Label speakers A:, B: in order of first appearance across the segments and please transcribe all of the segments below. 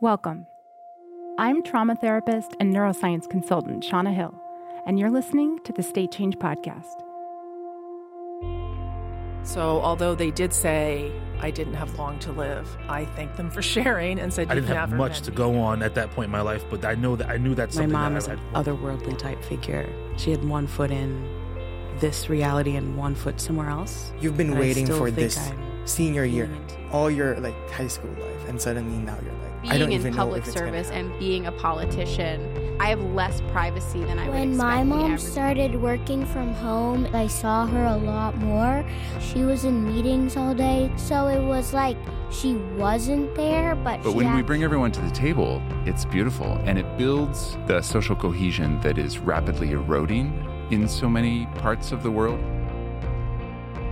A: Welcome. I'm trauma therapist and neuroscience consultant Shauna Hill, and you're listening to the State Change Podcast.
B: So, although they did say I didn't have long to live, I thanked them for sharing and said
C: I didn't have much to go on at that point in my life, but I know that I knew that's
D: My mom
C: that
D: is
C: I
D: an otherworldly type figure. She had one foot in this reality and one foot somewhere else.
E: You've been waiting for this
D: I'm
E: senior year,
D: leaning
E: all your like high school life, and suddenly now you're like, I don't
F: being in public
E: if it's gonna
F: service and being a politician, I have less privacy than I would
G: When my mom
F: average-
G: started working from home, I saw her a lot more. She was in meetings all day, so it was like she wasn't there, but
H: But
G: she
H: when we bring everyone to the table, it's beautiful and it builds the social cohesion that is rapidly eroding in so many parts of the world.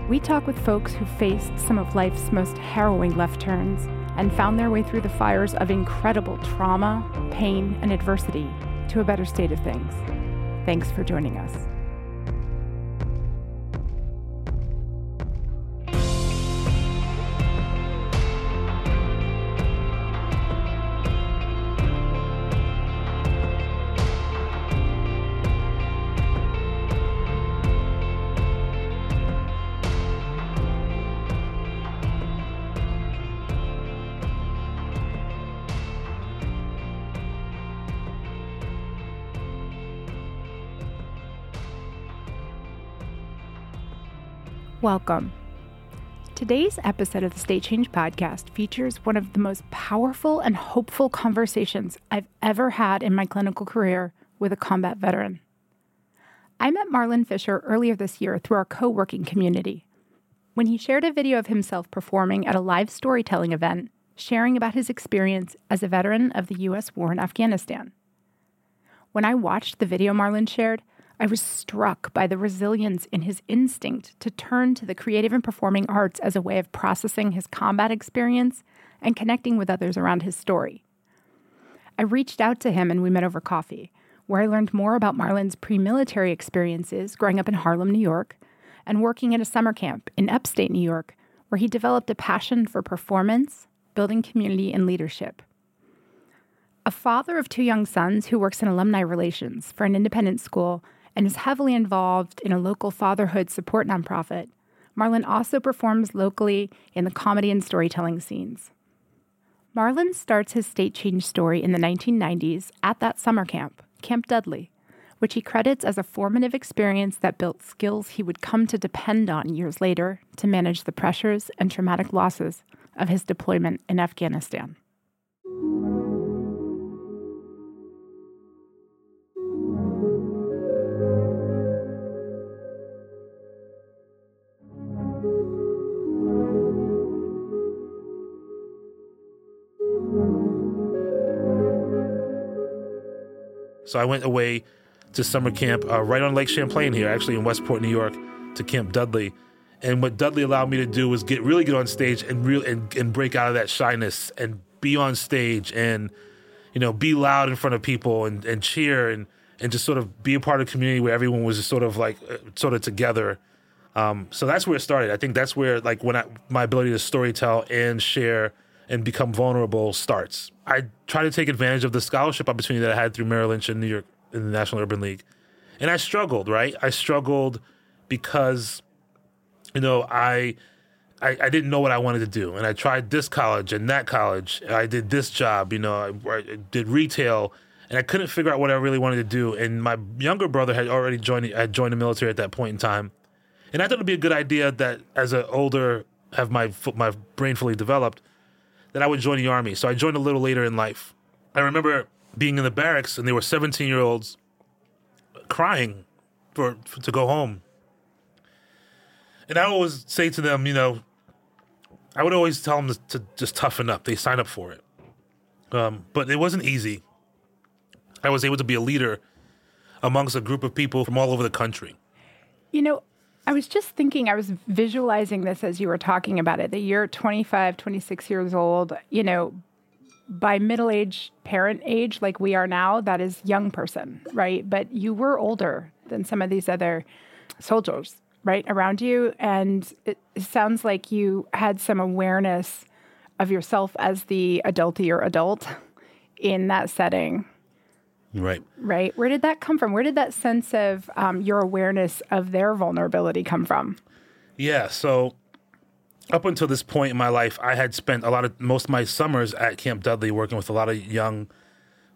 A: We talk with folks who faced some of life's most harrowing left turns and found their way through the fires of incredible trauma, pain, and adversity to a better state of things. Thanks for joining us. Welcome. Today's episode of the State Change Podcast features one of the most powerful and hopeful conversations I've ever had in my clinical career with a combat veteran. I met Marlon Fisher earlier this year through our co working community when he shared a video of himself performing at a live storytelling event, sharing about his experience as a veteran of the U.S. war in Afghanistan. When I watched the video Marlon shared, I was struck by the resilience in his instinct to turn to the creative and performing arts as a way of processing his combat experience and connecting with others around his story. I reached out to him and we met over coffee, where I learned more about Marlon's pre military experiences growing up in Harlem, New York, and working at a summer camp in upstate New York, where he developed a passion for performance, building community, and leadership. A father of two young sons who works in alumni relations for an independent school and is heavily involved in a local fatherhood support nonprofit, Marlon also performs locally in the comedy and storytelling scenes. Marlon starts his state change story in the 1990s at that summer camp, Camp Dudley, which he credits as a formative experience that built skills he would come to depend on years later to manage the pressures and traumatic losses of his deployment in Afghanistan.
C: So I went away to summer camp uh, right on Lake Champlain here, actually in Westport, New York, to Camp Dudley. And what Dudley allowed me to do was get really get on stage and real and, and break out of that shyness and be on stage and you know be loud in front of people and, and cheer and and just sort of be a part of a community where everyone was just sort of like uh, sort of together. Um, so that's where it started. I think that's where like when I, my ability to storytell and share and become vulnerable starts. I try to take advantage of the scholarship opportunity that I had through Merrill Lynch in New York in the National Urban League, and I struggled. Right, I struggled because you know I. I, I didn't know what I wanted to do, and I tried this college and that college. I did this job, you know. I, I did retail, and I couldn't figure out what I really wanted to do. And my younger brother had already joined. Had joined the military at that point in time, and I thought it'd be a good idea that as an older, have my my brain fully developed, that I would join the army. So I joined a little later in life. I remember being in the barracks, and they were 17 year olds crying for, for to go home. And I always say to them, you know, I would always tell them to, to just toughen up. They sign up for it, um, but it wasn't easy. I was able to be a leader amongst a group of people from all over the country.
A: You know, I was just thinking, I was visualizing this as you were talking about it. That you're 25, 26 years old, you know, by middle age, parent age, like we are now, that is young person, right? But you were older than some of these other soldiers, right, around you. And it, sounds like you had some awareness of yourself as the adultier adult in that setting,
C: Right.
A: right? Where did that come from? Where did that sense of um, your awareness of their vulnerability come from?
C: Yeah. So up until this point in my life, I had spent a lot of most of my summers at Camp Dudley working with a lot of young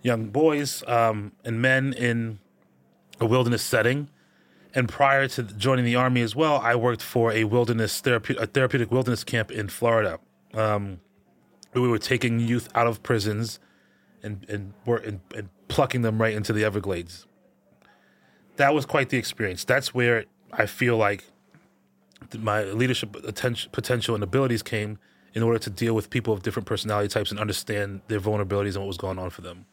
C: young boys um, and men in a wilderness setting. And prior to joining the army as well, I worked for a wilderness therapeutic, a therapeutic wilderness camp in Florida. Um, we were taking youth out of prisons and and, were, and and plucking them right into the Everglades. That was quite the experience. That's where I feel like my leadership potential and abilities came in order to deal with people of different personality types and understand their vulnerabilities and what was going on for them.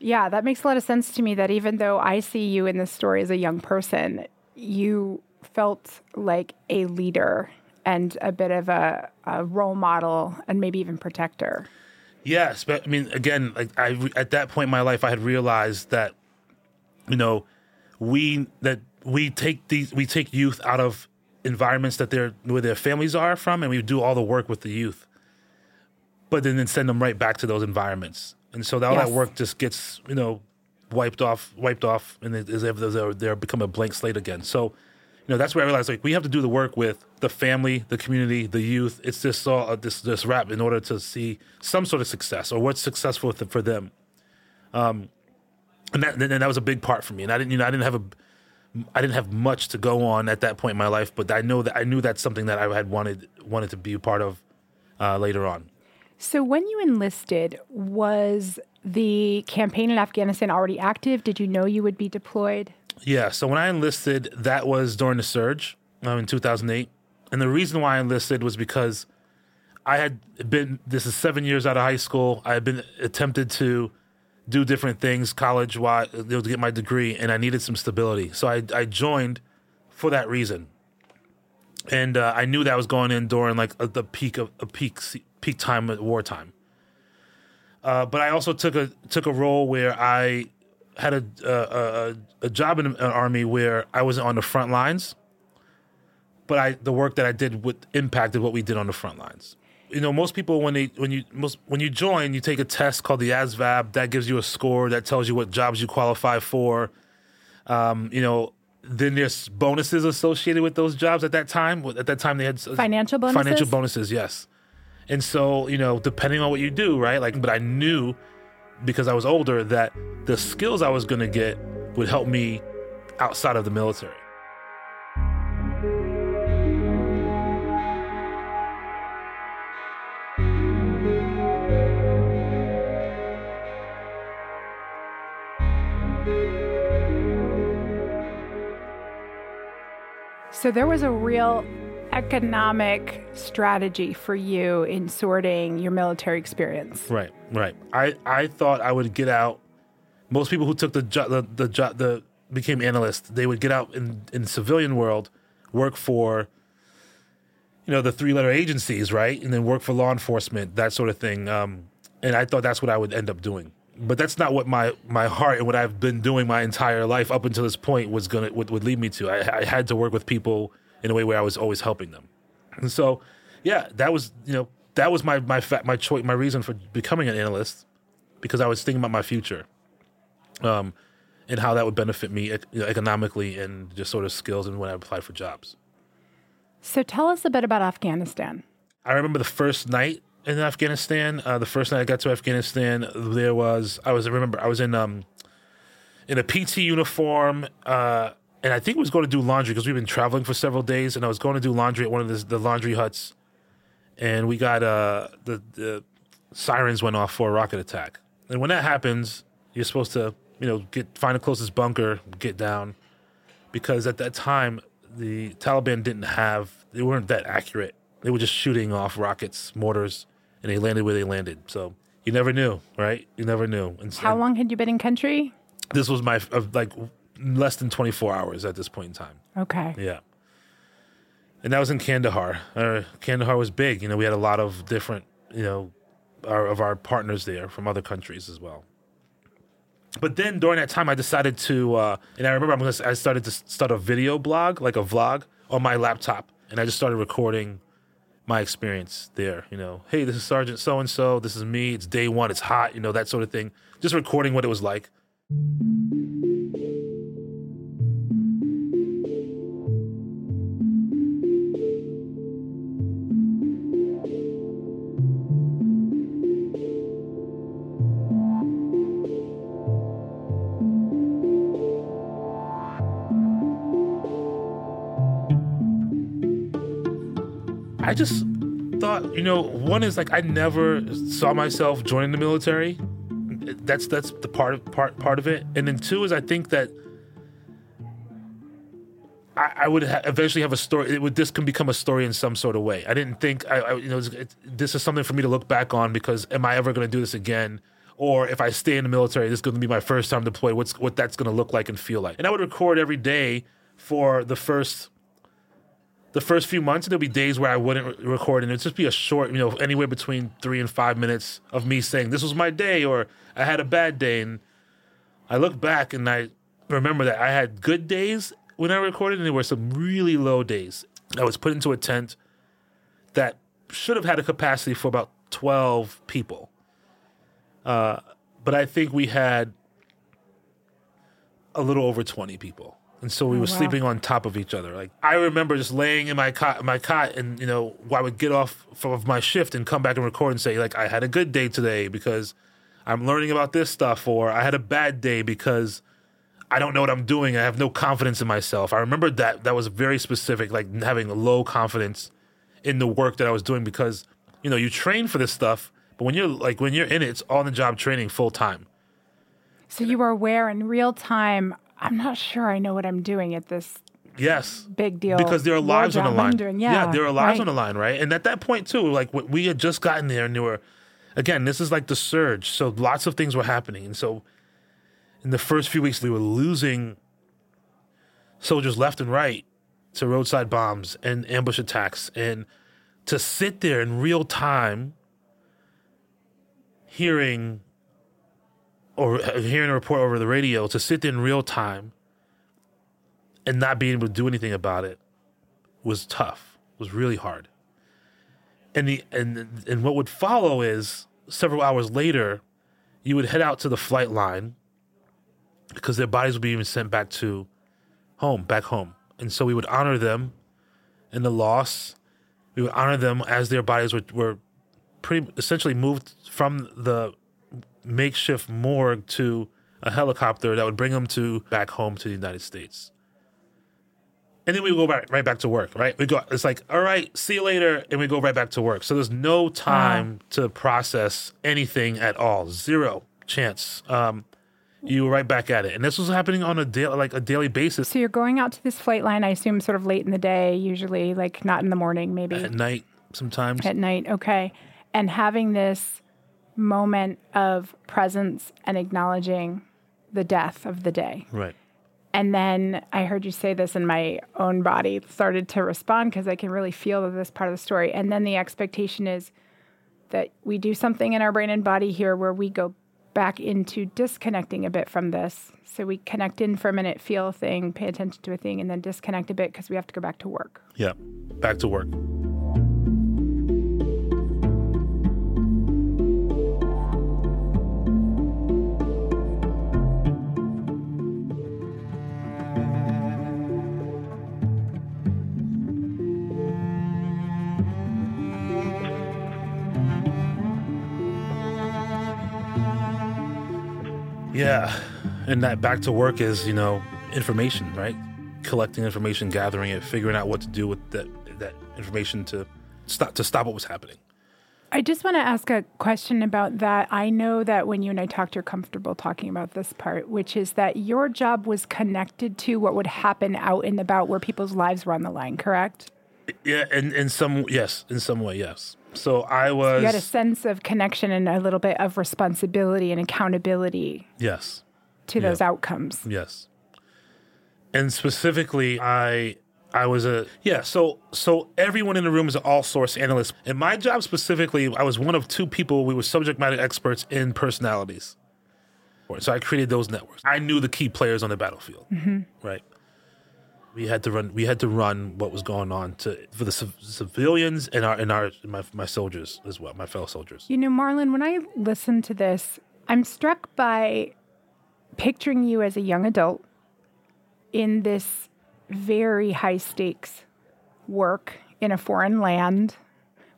A: Yeah, that makes a lot of sense to me that even though I see you in this story as a young person, you felt like a leader and a bit of a, a role model and maybe even protector.
C: Yes, but I mean, again, like I at that point in my life, I had realized that, you know, we that we take these we take youth out of environments that they're where their families are from, and we do all the work with the youth, but then then send them right back to those environments, and so all
A: Yes.
C: that work just gets you know wiped off, wiped off, and it- as if they're, they're become a blank slate again. So. You know, that's where I realized like we have to do the work with the family, the community, the youth. It's just all uh, this this wrap in order to see some sort of success or what's successful for for them. Um, and that and that was a big part for me. And I didn't you know I didn't have a I didn't have much to go on at that point in my life, but I know that I knew that's something that I had wanted wanted to be a part of uh, later on.
A: So, when you enlisted, was the campaign in Afghanistan already active? Did you know you would be deployed?
C: Yeah, so when I enlisted, that was during the surge um, in 2008. And the reason why I enlisted was because I had been, this is seven years out of high school. I had been attempted to do different things college wise to get my degree, and I needed some stability. So I, I joined for that reason. And uh, I knew that I was going in during like a, the peak of a peak peak time wartime. Uh, but I also took a took a role where I had a a, a, a job in an army where I wasn't on the front lines, but I the work that I did would impacted what we did on the front lines. You know, most people when they when you most when you join, you take a test called the ASVAB that gives you a score that tells you what jobs you qualify for. Um, you know, then there's bonuses associated with those jobs at that time. At that time, they had
A: Financial bonuses?
C: Financial bonuses, yes. And so, you know, depending on what you do, right? Like, but I knew because I was older that the skills I was going to get would help me outside of the military.
A: So, there was a real economic strategy for you in sorting your military experience.
C: Right, right. I, I thought I would get out. Most people who took the job, the, the job, the became analysts, they would get out in in civilian world, work for, you know, the three letter agencies, right, and then work for law enforcement, that sort of thing. Um, and I thought that's what I would end up doing. But that's not what my my heart and what I've been doing my entire life up until this point was gonna would, would lead me to. I, I had to work with people in a way where I was always helping them. And so, yeah, that was you know that was my my fa- my choice my reason for becoming an analyst because I was thinking about my future, um, and how that would benefit me you know, economically and just sort of skills and when I applied for jobs.
A: So, tell us a bit about Afghanistan.
C: I remember the first night in Afghanistan. Uh, the first night I got to Afghanistan, there was I was I remember I was in um in a PT uniform. Uh, and I think was going to do laundry because we've been traveling for several days, and I was going to do laundry at one of the, the laundry huts, and we got uh the, the sirens went off for a rocket attack. And when that happens, you're supposed to you know get find the closest bunker, get down, because at that time the Taliban didn't have they weren't that accurate. They were just shooting off rockets, mortars, and they landed where they landed. So you never knew, right? You never knew. And so-
A: How long had you been in country?
C: This was my like less than 24 hours at this point in time.
A: Okay.
C: Yeah. And that was in Kandahar. Uh, Kandahar was big. You know, we had a lot of different, you know, our, of our partners there from other countries as well. But then during that time, I decided to, uh, and I remember I'm gonna, I started to start a video blog, like a vlog, on my laptop, and I just started recording my experience there. You know, hey, this is Sergeant so and so. This is me. It's day one. It's hot. You know, that sort of thing. Just recording what it was like. I just thought, you know, one is like I never saw myself joining the military. That's that's the part of part part of it, and then two is I think that I, I would ha- eventually have a story. It would this can become a story in some sort of way. I didn't think I, I you know this is something for me to look back on because am I ever going to do this again? Or if I stay in the military, this is going to be my first time deployed. What's what that's going to look like and feel like? And I would record every day for the first the first few months, there'll be days where I wouldn't re- record, and it'd just be a short, you know, anywhere between three and five minutes of me saying, This was my day, or I had a bad day. And I look back and I remember that I had good days when I recorded, and there were some really low days. I was put into a tent that should have had a capacity for about 12 people. Uh, but I think we had a little over 20 people. And so we
A: Oh,
C: were
A: wow.
C: sleeping on top of each other. Like I remember just laying in my cot, my cot, and you know, I would get off of my shift and come back and record and say like I had a good day today because I'm learning about this stuff, or I had a bad day because I don't know what I'm doing. I have no confidence in myself. I remember that that was very specific, like having low confidence in the work that I was doing because you know you train for this stuff, but when you're like when you're in it, it's on the job training full time.
A: So you are aware in real time. I'm not sure I know what I'm doing at this
C: Yes,
A: big deal.
C: because there are lives on the line.
A: doing. Yeah,
C: there are lives
A: right.
C: on the line, right? And at that point too, like we had just gotten there, and there were, again, this is like the surge. So lots of things were happening, and so in the first few weeks, we were losing soldiers left and right to roadside bombs and ambush attacks, and to sit there in real time, hearing or uh, hearing a report over the radio, to sit in real time and not being able to do anything about it was tough. Was really hard. And the and and what would follow is several hours later, you would head out to the flight line because their bodies would be even sent back to home, back home. And so we would honor them in the loss. We would honor them as their bodies were, were pretty essentially moved from the makeshift morgue to a helicopter that would bring them to back home to the United States. And then we go back right back to work, right? We go it's like, all right, see you later, and we go right back to work. So there's no time to process anything at all. Zero chance. Um, you were right back at it. And this was happening on a daily like a daily basis
A: So you're going out to this flight line, I assume, sort of late in the day, usually, like not in the morning, maybe
C: at night sometimes.
A: at night. Okay. And having this moment of presence and acknowledging the death of the day.
C: right.
A: And then I heard you say this, and my own body started to respond because I can really feel this part of the story. And then the expectation is that we do something in our brain and body here where we go back into disconnecting a bit from this. So we connect in for a minute, feel a thing, pay attention to a thing, and then disconnect a bit because we have to go back to work.
C: Yeah. Back to work. Yeah. And that back to work is, you know, information, right? Collecting information, gathering it, figuring out what to do with that that information to stop to stop what was happening.
A: I just want to ask a question about that. I know that when you and I talked, you're comfortable talking about this part, which is that your job was connected to what would happen out and about where people's lives were on the line, correct?
C: Yeah, in in some yes, in some way, yes. So I was
A: You had a sense of connection and a little bit of responsibility and accountability
C: yes,
A: to those outcomes.
C: yes. And specifically, I I was a yeah. So so everyone in the room is an all source analyst, and my job specifically, I was one of two people. We were subject matter experts in personalities. So I created those networks. I knew the key players on the battlefield, mm-hmm. right? We had to run. We had to run what was going on to for the civ- civilians and our and our my my soldiers as well, my fellow soldiers.
A: You know, Marlon, when I listen to this, I'm struck by picturing you as a young adult in this very high stakes work in a foreign land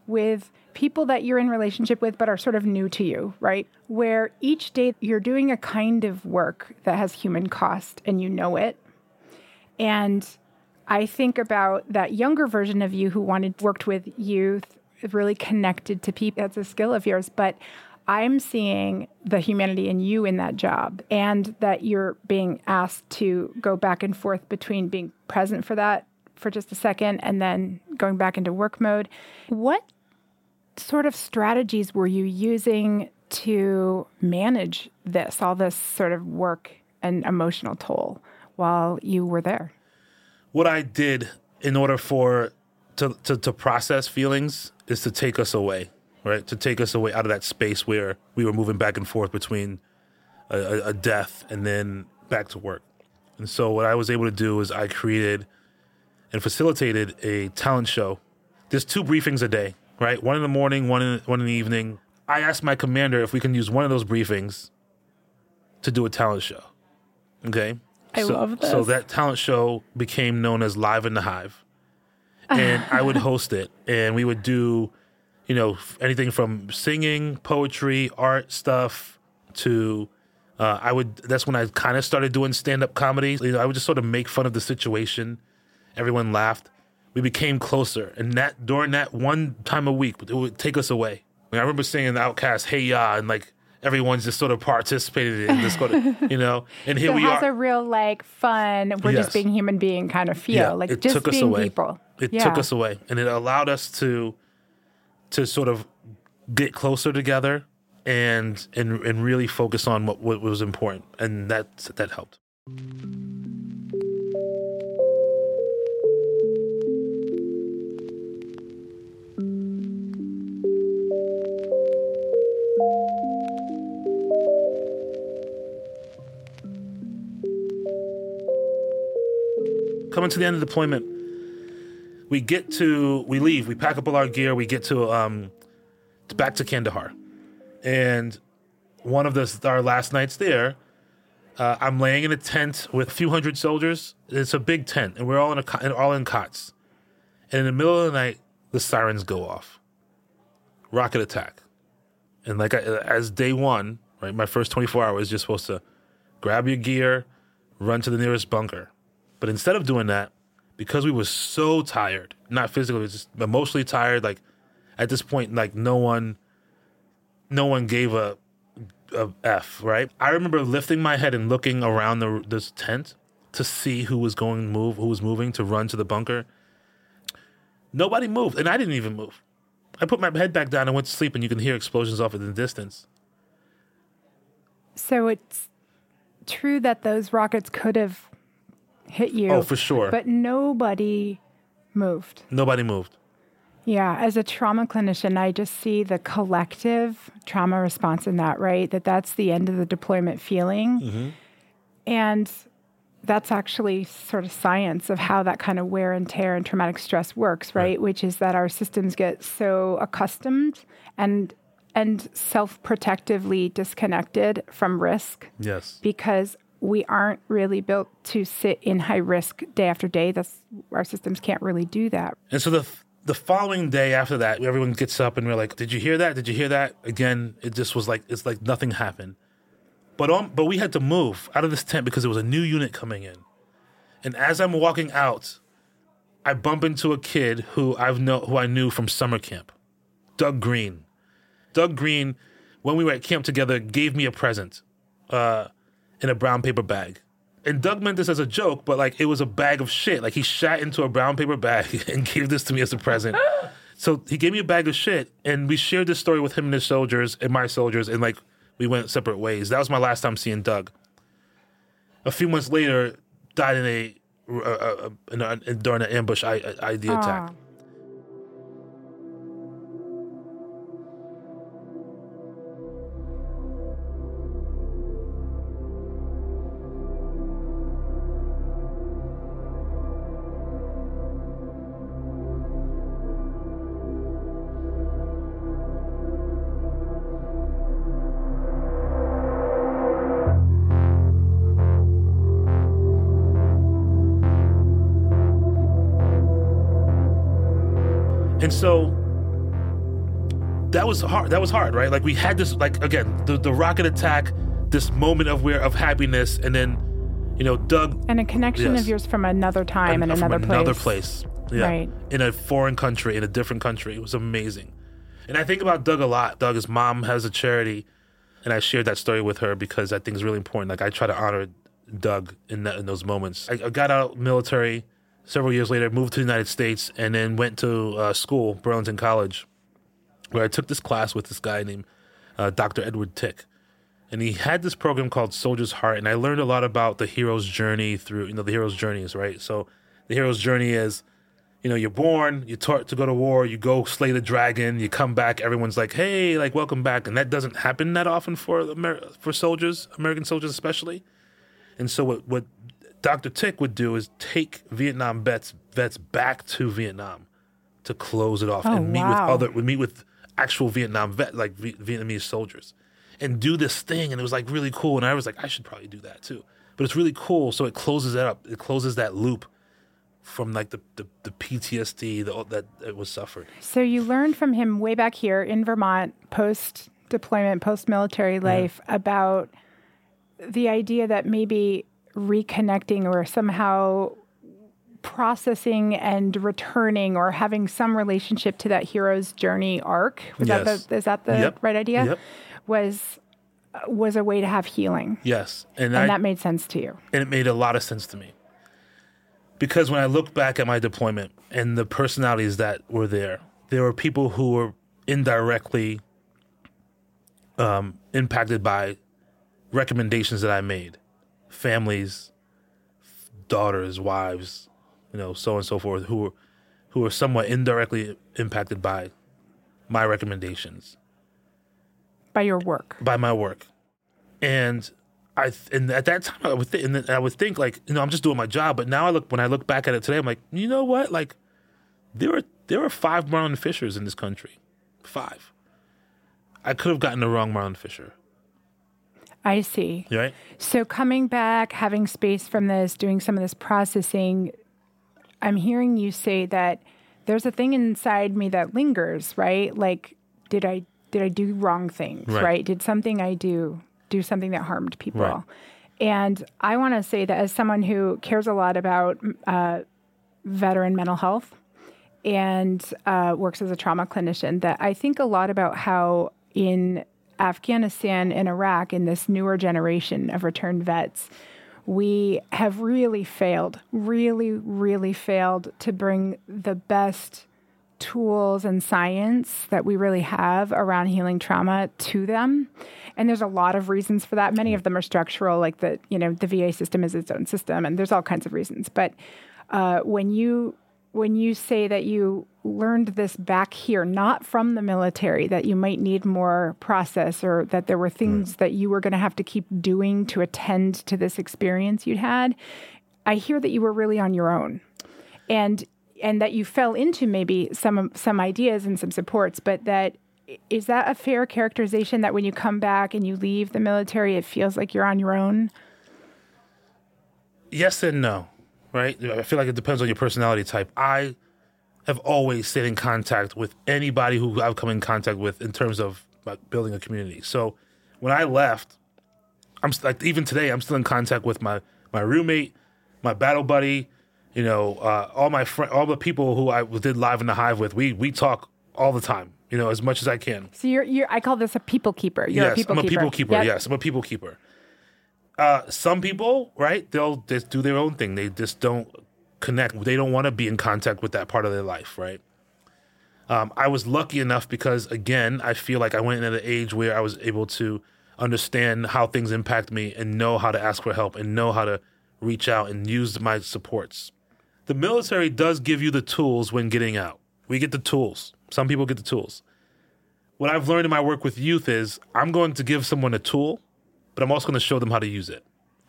A: with people that you're in relationship with but are sort of new to you, right? Where each day you're doing a kind of work that has human cost and you know it. And I think about that younger version of you who wanted worked with youth, really connected to people. That's a skill of yours, but I'm seeing the humanity in you in that job and that you're being asked to go back and forth between being present for that for just a second and then going back into work mode. What sort of strategies were you using to manage this, all this sort of work and emotional toll while you were there?
C: What I did in order for to, to, to process feelings is to take us away, right? To take us away out of that space where we were moving back and forth between a, a, death and then back to work. And so what I was able to do is I created and facilitated a talent show. There's two briefings a day, right? One in the morning, one in one in the evening. I asked my commander if we can use one of those briefings to do a talent show. Okay.
A: I
C: so,
A: love this.
C: So that talent show became known as Live in the Hive, and I would host it, and we would do, you know, anything from singing, poetry, art stuff to. Uh, I would. That's when I kind of started doing stand up comedy. You know, I would just sort of make fun of the situation. Everyone laughed. We became closer, and that during that one time a week, it would take us away. I remember singing the OutKast, "Hey Ya," and like everyone's just sort of participated in this, sort of, you know. And here
A: so
C: we
A: it has
C: are.
A: a real like fun, we're
C: Yes.
A: just being human being kind of feel,
C: Yeah,
A: like
C: it
A: just
C: took us
A: being
C: away.
A: people.
C: It
A: Yeah.
C: took us away, and it allowed us to to sort of get closer together and and and really focus on what, what was important, and that that helped. Coming to the end of deployment, we get to we leave, we pack up all our gear, we get to um back to Kandahar, and one of the our last nights there, uh, I'm laying in a tent with a few hundred soldiers. It's a big tent, and we're all in a all in cots. And in the middle of the night, the sirens go off. Rocket attack, and like I, as day one, right, my first 24 hours, you're supposed to grab your gear, run to the nearest bunker. But instead of doing that, because we were so tired, not physically, just emotionally tired, like at this point, like no one, no one gave a, a f. Right? I remember lifting my head and looking around the this tent to see who was going to move, who was moving to run to the bunker. Nobody moved, and I didn't even move. I put my head back down and went to sleep, and you can hear explosions off in the distance.
A: So it's true that those rockets could have hit you.
C: Oh, for sure.
A: But nobody moved.
C: Nobody moved.
A: Yeah, as a trauma clinician, I just see the collective trauma response in that, right? That that's the end of the deployment feeling.
C: Mm-hmm.
A: And that's actually sort of science of how that kind of wear and tear and traumatic stress works, right? Which is that our systems get so accustomed and and self-protectively disconnected from risk
C: Yes.
A: because we aren't really built to sit in high risk day after day. That's our systems can't really do that.
C: And so the the following day after that, everyone gets up and we're like, "Did you hear that? Did you hear that?" Again, it just was like it's like nothing happened. But on, but we had to move out of this tent because there was a new unit coming in. And as I'm walking out, I bump into a kid who I've know who I knew from summer camp, Doug Green. Doug Green, when we were at camp together, gave me a present uh, in a brown paper bag. And Doug meant this as a joke, but like it was a bag of shit. Like he shat into a brown paper bag and gave this to me as a present. so he gave me a bag of shit, and we shared this story with him and his soldiers and my soldiers, and like we went separate ways. That was my last time seeing Doug. A few months later, died in a, uh, uh, in a during an ambush I, IED attack. And so that was hard. That was hard, right? Like we had this, like again, the, the rocket attack, this moment of where of happiness, and then, you know, Doug
A: And a connection
C: Yes.
A: of yours from another time and, another place.
C: another place, yeah,
A: Right.
C: in a foreign country, in a different country. It was amazing, and I think about Doug a lot. Doug, his mom has a charity, and I shared that story with her because I think it's really important. Like I try to honor Doug in that in those moments. I, I got out military several years later, moved to the United States, and then went to uh, school, Burlington College, where I took this class with this guy named uh, Dr. Edward Tick. And he had this program called Soldier's Heart, and I learned a lot about the hero's journey through, you know, the hero's journeys, right? So the hero's journey is, you know, you're born, you're taught to go to war, you go slay the dragon, you come back, everyone's like, hey, like, welcome back. And that doesn't happen that often for, Amer- for soldiers, American soldiers especially. And so what, what Dr. Tick would do is take Vietnam vets, vets back to Vietnam to close it off
A: Oh,
C: and meet
A: wow.
C: with other, would meet with actual Vietnam vet, like v- Vietnamese soldiers and do this thing. And it was like really cool. And I was like, I should probably do that too. But it's really cool. So it closes it up. It closes that loop from like the, the, the PTSD that, that it was suffered.
A: So you learned from him way back here in Vermont, post deployment, post military mm-hmm. life, about the idea that maybe reconnecting or somehow processing and returning or having some relationship to that hero's journey arc was
C: Yes.
A: that the, is that the
C: Yep.
A: right idea
C: Yep.
A: was was a way to have healing
C: Yes. And,
A: and
C: I,
A: that made sense to you
C: and it made a lot of sense to me because when I look back at my deployment and the personalities that were there, there were people who were indirectly um, impacted by recommendations that I made, families, daughters, wives, you know, so on and so forth, who were who were somewhat indirectly impacted by my recommendations.
A: By your work.
C: By my work, and I th- and at that time I would th- and I would think like you know I'm just doing my job, but now I look when I look back at it today, I'm like you know what? Like there were there were five Marlon Fishers in this country, five. I could have gotten the wrong Marlon Fisher,
A: i see
C: right?
A: So coming back, having space from this, doing some of this processing, I'm hearing you say that there's a thing inside me that lingers, right? Like, did I did I do wrong things,
C: Right.
A: right? Did something I do do something that harmed people?
C: Right.
A: And I want to say that as someone who cares a lot about uh, veteran mental health and uh, works as a trauma clinician, that I think a lot about how in Afghanistan and Iraq, in this newer generation of returned vets, we have really failed, really, really failed to bring the best tools and science that we really have around healing trauma to them. And there's a lot of reasons for that. Many of them are structural, like the, you know, the VA system is its own system, and there's all kinds of reasons. But uh, when you when you say that you learned this back here, not from the military, that you might need more process or that there were things that you were going to have to keep doing to attend to this experience you'd had, I hear that you were really on your own. And and that you fell into maybe some some ideas and some supports, but that is that a fair characterization that when you come back and you leave the military, it feels like you're on your own?
C: Yes and no, right? I feel like it depends on your personality type. I have always stayed in contact with anybody who I've come in contact with in terms of like building a community. So when I left, I'm st- like even today I'm still in contact with my my roommate, my battle buddy, you know, uh, all my friend, all the people who I did live in the hive with. We we talk all the time, you know, as much as I can.
A: So you're you're I call this a people keeper. You're
C: yes,
A: a people
C: I'm a
A: keeper.
C: people keeper.
A: Yep.
C: Yes, I'm a people keeper. Uh, some people, right? They'll just do their own thing. They just don't connect. They don't want to be in contact with that part of their life, right? Um, I was lucky enough because, again, I feel like I went in at an age where I was able to understand how things impact me and know how to ask for help and know how to reach out and use my supports. The military does give you the tools when getting out. We get the tools. Some people get the tools what I've learned in my work with youth is I'm going to give someone a tool, but I'm also going to show them how to use it.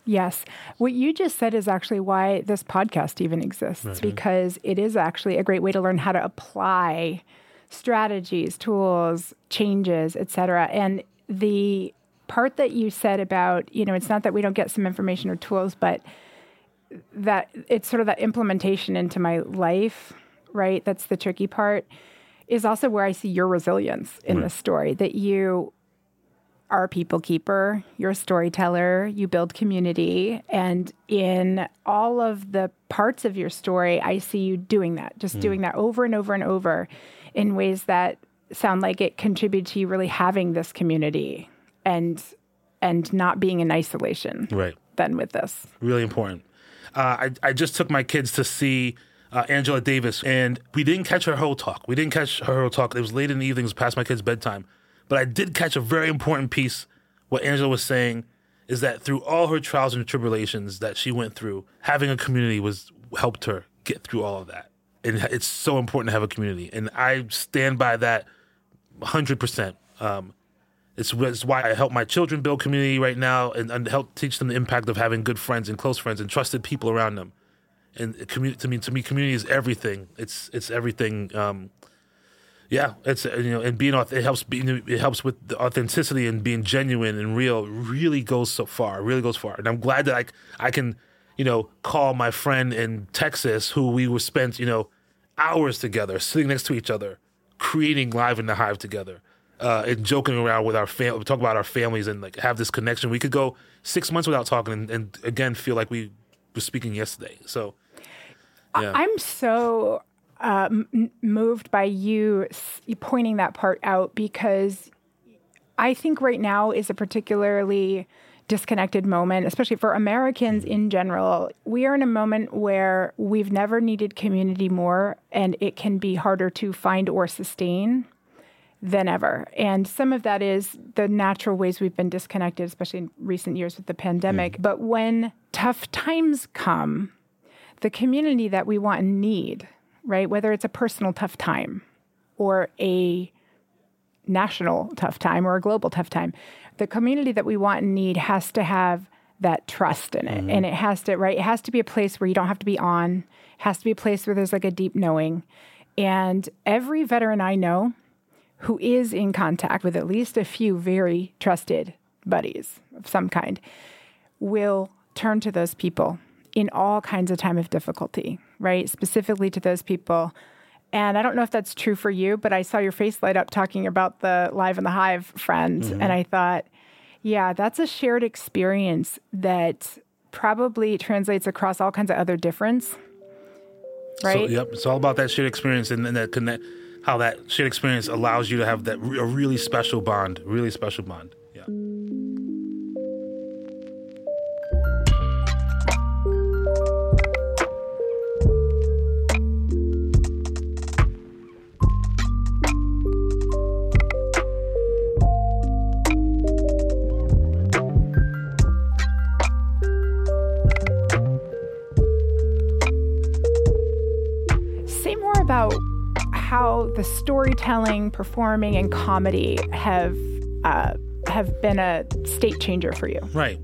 A: Yes. What you just said is actually why this podcast even exists mm-hmm. because it is actually a great way to learn how to apply strategies, tools, changes, etc. And the part that you said about, you know, it's not that we don't get some information or tools, but that it's sort of that implementation into my life, right? That's the tricky part. is also where I see your resilience in
C: Right.
A: this story that you are a people keeper, you're a storyteller, you build community. And in all of the parts of your story, I see you doing that, just doing that over and over and over in ways that sound like it contributed to you really having this community and and not being in isolation
C: Right.
A: then with this.
C: really important. Uh, I, I just took my kids to see uh, Angela Davis, and we didn't catch her whole talk. We didn't catch her whole talk. It was late in the evening, it was past my kids' bedtime. But I did catch a very important piece. What Angela was saying is that through all her trials and tribulations that she went through, having a community was helped her get through all of that. And it's so important to have a community, and I stand by that hundred percent. Um, it's, it's why I help my children build community right now and, and help teach them the impact of having good friends and close friends and trusted people around them. And community to me, to me, community is everything. It's it's everything. Um, yeah, it's uh, you know, and being it helps. Being, it helps with the authenticity and being genuine and real. Really goes so far. Really goes far. And I'm glad that i can you know call my friend in Texas who we were spent you know hours together, sitting next to each other, creating live in the hive together uh, and joking around with our family, talk about our families and like have this connection. We could go six months without talking and, and again feel like we were speaking yesterday. So, yeah,
A: I'm so uh, m- moved by you s- pointing that part out because I think right now is a particularly disconnected moment, especially for Americans in general. We are in a moment where we've never needed community more, and it can be harder to find or sustain than ever. And some of that is the natural ways we've been disconnected, especially in recent years with the pandemic. But when tough times come, the community that we want and need, right? Whether it's a personal tough time or a national tough time or a global tough time, the community that we want and need has to have that trust in it. Mm-hmm. And it has to, right? It has to be a place where you don't have to be on, it has to be a place where there's like a deep knowing. And every veteran I know who is in contact with at least a few very trusted buddies of some kind will turn to those people in all kinds of time of difficulty, right? Specifically to those people. And I don't know if that's true for you, but I saw your face light up talking about the Live in the Hive friend. And mm-hmm. I thought, yeah, that's a shared experience that probably translates across all kinds of other difference. Right?
C: So, yep, it's all about that shared experience and, and that connect, how that shared experience allows you to have that a really special bond, really special bond. Yeah.
A: About how the storytelling, performing, and comedy have uh, have been a state changer for you.
C: Right.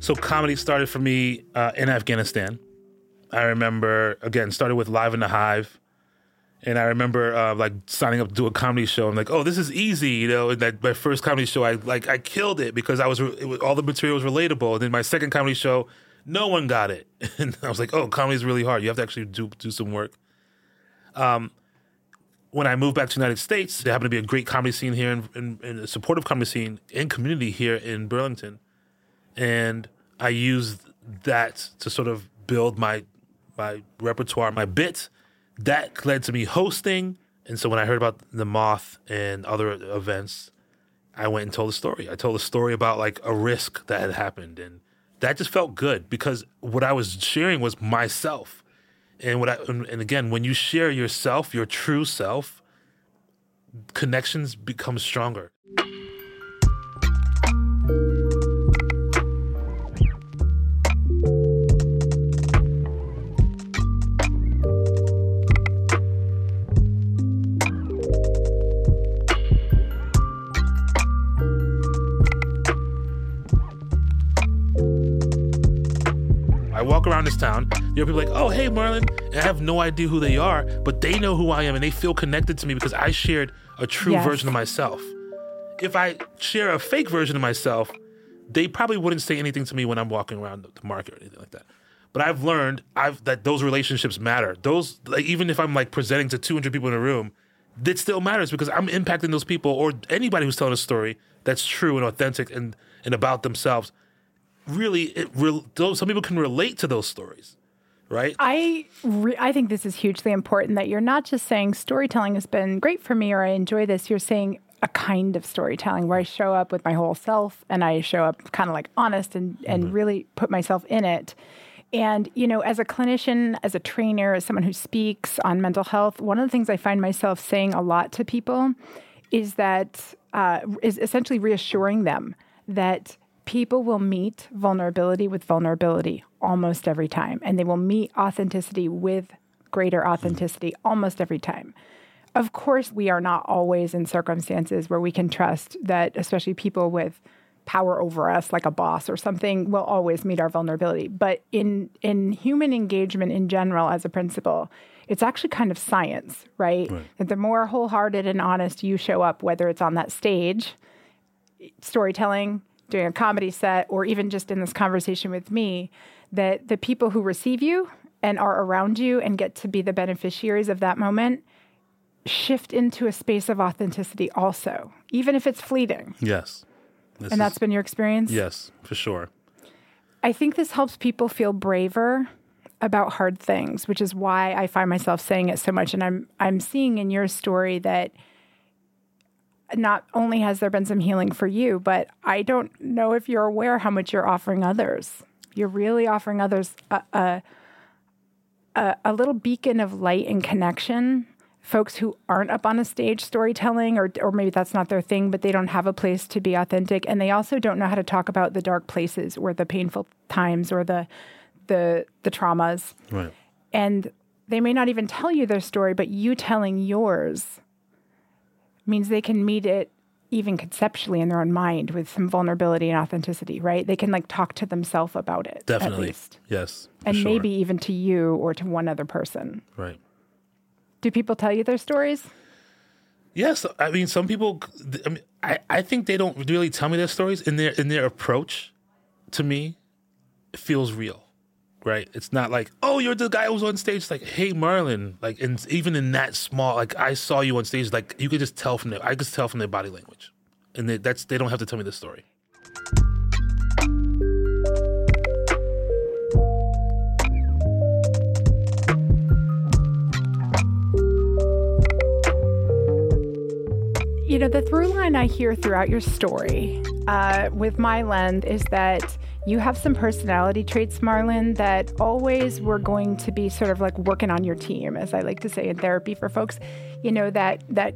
C: So comedy started for me uh, in Afghanistan. I remember again started with Live in the Hive, and I remember uh, like signing up to do a comedy show. I'm like, oh, this is easy, you know. And that my first comedy show, I like I killed it because I was, was all the material was relatable. And then my second comedy show, no one got it, and I was like, oh, comedy is really hard. You have to actually do do some work. Um, when I moved back to the United States, there happened to be a great comedy scene here in, a supportive comedy scene and community here in Burlington. And I used that to sort of build my my repertoire, my bits. That led to me hosting. And so when I heard about the Moth and other events, I went and told a story. I told a story about like a risk that had happened. And that just felt good because what I was sharing was myself. And what I and again, when you share yourself, your true self, connections become stronger. I walk around this town. There are people like, oh, hey, Marlon. And I have no idea who they are, but they know who I am and they feel connected to me because I shared a true
A: Yes.
C: version of myself. If I share a fake version of myself, they probably wouldn't say anything to me when I'm walking around the market or anything like that. But I've learned I've that those relationships matter. Those like even if I'm like presenting to 200 people in a room, it still matters because I'm impacting those people or anybody who's telling a story that's true and authentic and, and about themselves. Really, it re- those, some people can relate to those stories, right?
A: I re- I think this is hugely important that you're not just saying storytelling has been great for me or I enjoy this. You're saying a kind of storytelling where I show up with my whole self and I show up kind of like honest and and really put myself in it. And, you know, as a clinician, as a trainer, as someone who speaks on mental health, one of the things I find myself saying a lot to people is that, uh, is essentially reassuring them that people will meet vulnerability with vulnerability almost every time. And they will meet authenticity with greater authenticity almost every time. Of course, we are not always in circumstances where we can trust that, especially people with power over us like a boss or something will always meet our vulnerability but in in human engagement in general as a principle it's actually kind of science right, right. that the more wholehearted and honest you show up whether it's on that stage storytelling doing a comedy set or even just in this conversation with me that the people who receive you and are around you and get to be the beneficiaries of that moment shift into a space of authenticity also even if it's fleeting
C: yes
A: this and that's is, been your experience?
C: Yes, for sure.
A: I think this helps people feel braver about hard things, which is why I find myself saying it so much. And I'm I'm seeing in your story that not only has there been some healing for you, but I don't know if you're aware how much you're offering others. You're really offering others a, a, a, a little beacon of light and connection. Folks who aren't up on a stage storytelling or or maybe that's not their thing but they don't have a place to be authentic. And they also don't know how to talk about the dark places or the painful times or the the the traumas.
C: Right.
A: And they may not even tell you their story but you telling yours means they can meet it even conceptually in their own mind with some vulnerability and authenticity right they can like talk to themselves about it
C: definitely yes
A: and
C: sure.
A: maybe even to you or to one other person
C: right
A: do people tell you their stories?
C: Yes, I mean some people. I mean, I, I think they don't really tell me their stories in their in their approach to me. It feels real, right? It's not like oh you're the guy who was on stage. It's like hey Marlon, like and even in that small like I saw you on stage. Like you could just tell from their I could tell from their body language, and they, that's they don't have to tell me the story.
A: You know, the through line I hear throughout your story uh, with Myland is that you have some personality traits, Marlon, that always were going to be sort of like working on your team, as I like to say in therapy for folks. You know, that that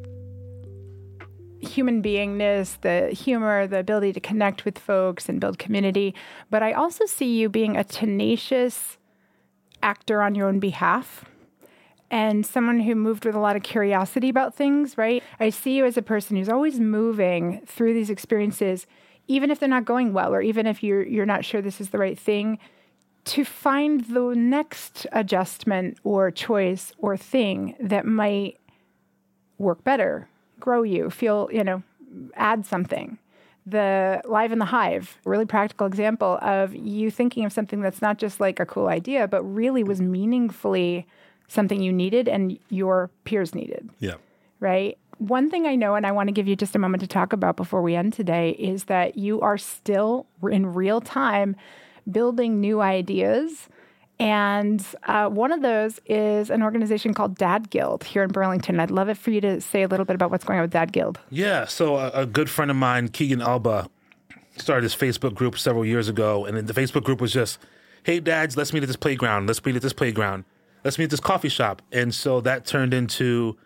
A: human beingness, the humor, the ability to connect with folks and build community. But I also see you being a tenacious actor on your own behalf and someone who moved with a lot of curiosity about things, right? I see you as a person who's always moving through these experiences, even if they're not going well, or even if you're you're not sure this is the right thing, to find the next adjustment or choice or thing that might work better, grow you, feel, you know, add something. The Live in the Hive, really practical example of you thinking of something that's not just like a cool idea, but really was meaningfully something you needed and your peers needed.
C: Yeah.
A: Right? One thing I know, and I want to give you just a moment to talk about before we end today, is that you are still in real time building new ideas. And uh, one of those is an organization called Dad Guild here in Burlington. I'd love it for you to say a little bit about what's going on with Dad Guild.
C: Yeah. So, a, a good friend of mine, Keegan Alba, started this Facebook group several years ago. And the Facebook group was just, hey, dads, let's meet at this playground. Let's meet at this playground let's meet at this coffee shop. And so that turned into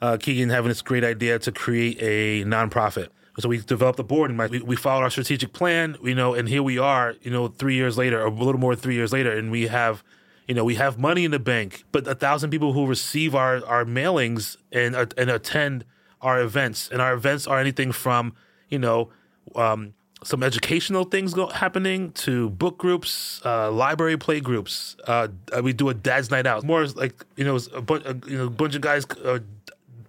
C: uh, Keegan having this great idea to create a nonprofit. So we developed a board and we, we followed our strategic plan, you know, and here we are, you know, three years later, or a little more than three years later, and we have, you know, we have money in the bank, but a thousand people who receive our, our mailings and, uh, and attend our events. And our events are anything from, you know, um, some educational things go, happening to book groups, uh, library play groups. Uh, uh we do a dad's night out. More like you know, a, bu- a you know, bunch of guys, uh,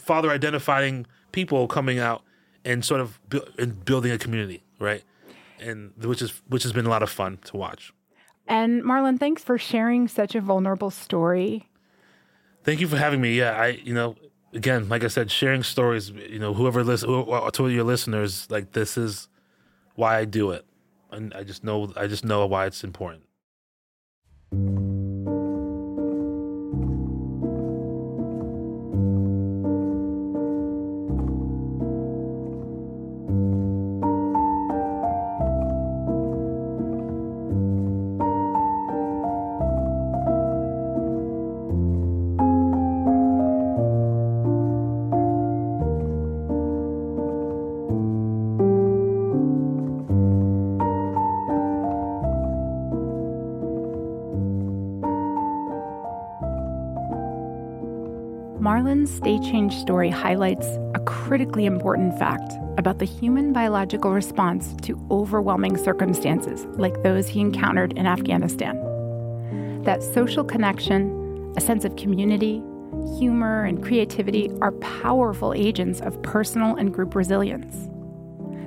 C: father identifying people coming out and sort of bu- and building a community, right? And which is which has been a lot of fun to watch.
A: And Marlon, thanks for sharing such a vulnerable story.
C: Thank you for having me. Yeah, I you know again, like I said, sharing stories. You know, whoever listen, who, uh, to your listeners, like this is why I do it, and I just know, I just know why it's important.
A: Marlon's state change story highlights a critically important fact about the human biological response to overwhelming circumstances like those he encountered in Afghanistan. That social connection, a sense of community, humor, and creativity are powerful agents of personal and group resilience.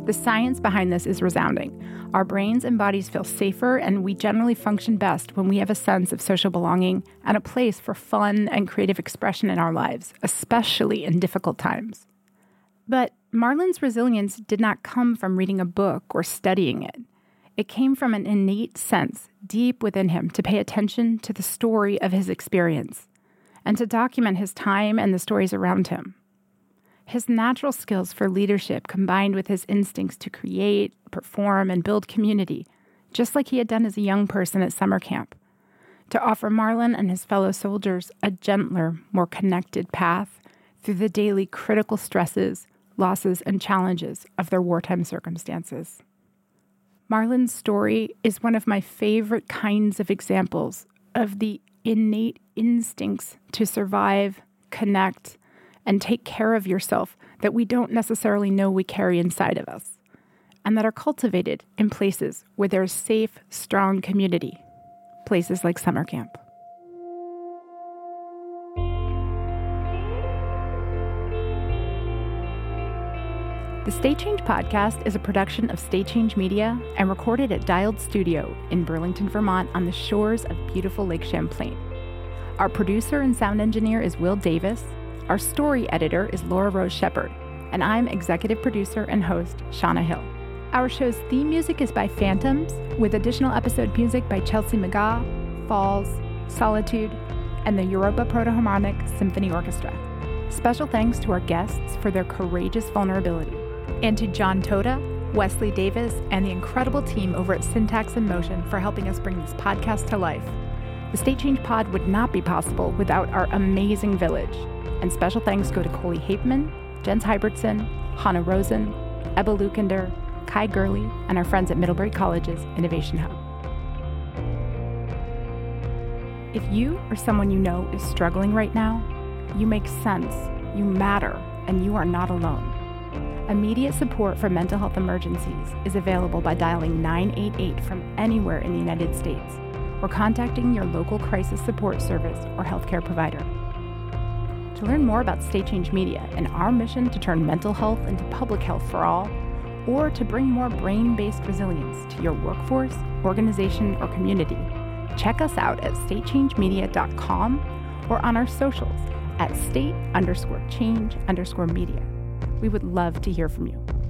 A: The science behind this is resounding. Our brains and bodies feel safer, and we generally function best when we have a sense of social belonging and a place for fun and creative expression in our lives, especially in difficult times. But Marlon's resilience did not come from reading a book or studying it. It came from an innate sense deep within him to pay attention to the story of his experience and to document his time and the stories around him. His natural skills for leadership combined with his instincts to create, perform, and build community, just like he had done as a young person at summer camp, to offer Marlon and his fellow soldiers a gentler, more connected path through the daily critical stresses, losses, and challenges of their wartime circumstances. Marlon's story is one of my favorite kinds of examples of the innate instincts to survive, connect, and take care of yourself that we don't necessarily know we carry inside of us, and that are cultivated in places where there's safe, strong community, places like summer camp. The State Change podcast is a production of State Change Media and recorded at Dialed Studio in Burlington, Vermont, on the shores of beautiful Lake Champlain. Our producer and sound engineer is Will Davis, our story editor is Laura Rose Shepard, and I'm executive producer and host, Shauna Hill. Our show's theme music is by Phantoms, with additional episode music by Chelsea McGaw, Falls, Solitude, and the Europa Protoharmonic Symphony Orchestra. Special thanks to our guests for their courageous vulnerability, and to John Toda, Wesley Davis, and the incredible team over at Syntax and Motion for helping us bring this podcast to life. The State Change Pod would not be possible without our amazing village. And special thanks go to Coley Hapeman, Jens Hybertson, Hannah Rosen, Ebba Lukender, Kai Gurley, and our friends at Middlebury College's Innovation Hub. If you or someone you know is struggling right now, you make sense, you matter, and you are not alone. Immediate support for mental health emergencies is available by dialing 988 from anywhere in the United States or contacting your local crisis support service or healthcare provider. To learn more about State Change Media and our mission to turn mental health into public health for all, or to bring more brain based resilience to your workforce, organization, or community, check us out at statechangemedia.com or on our socials at state underscore change underscore media. We would love to hear from you.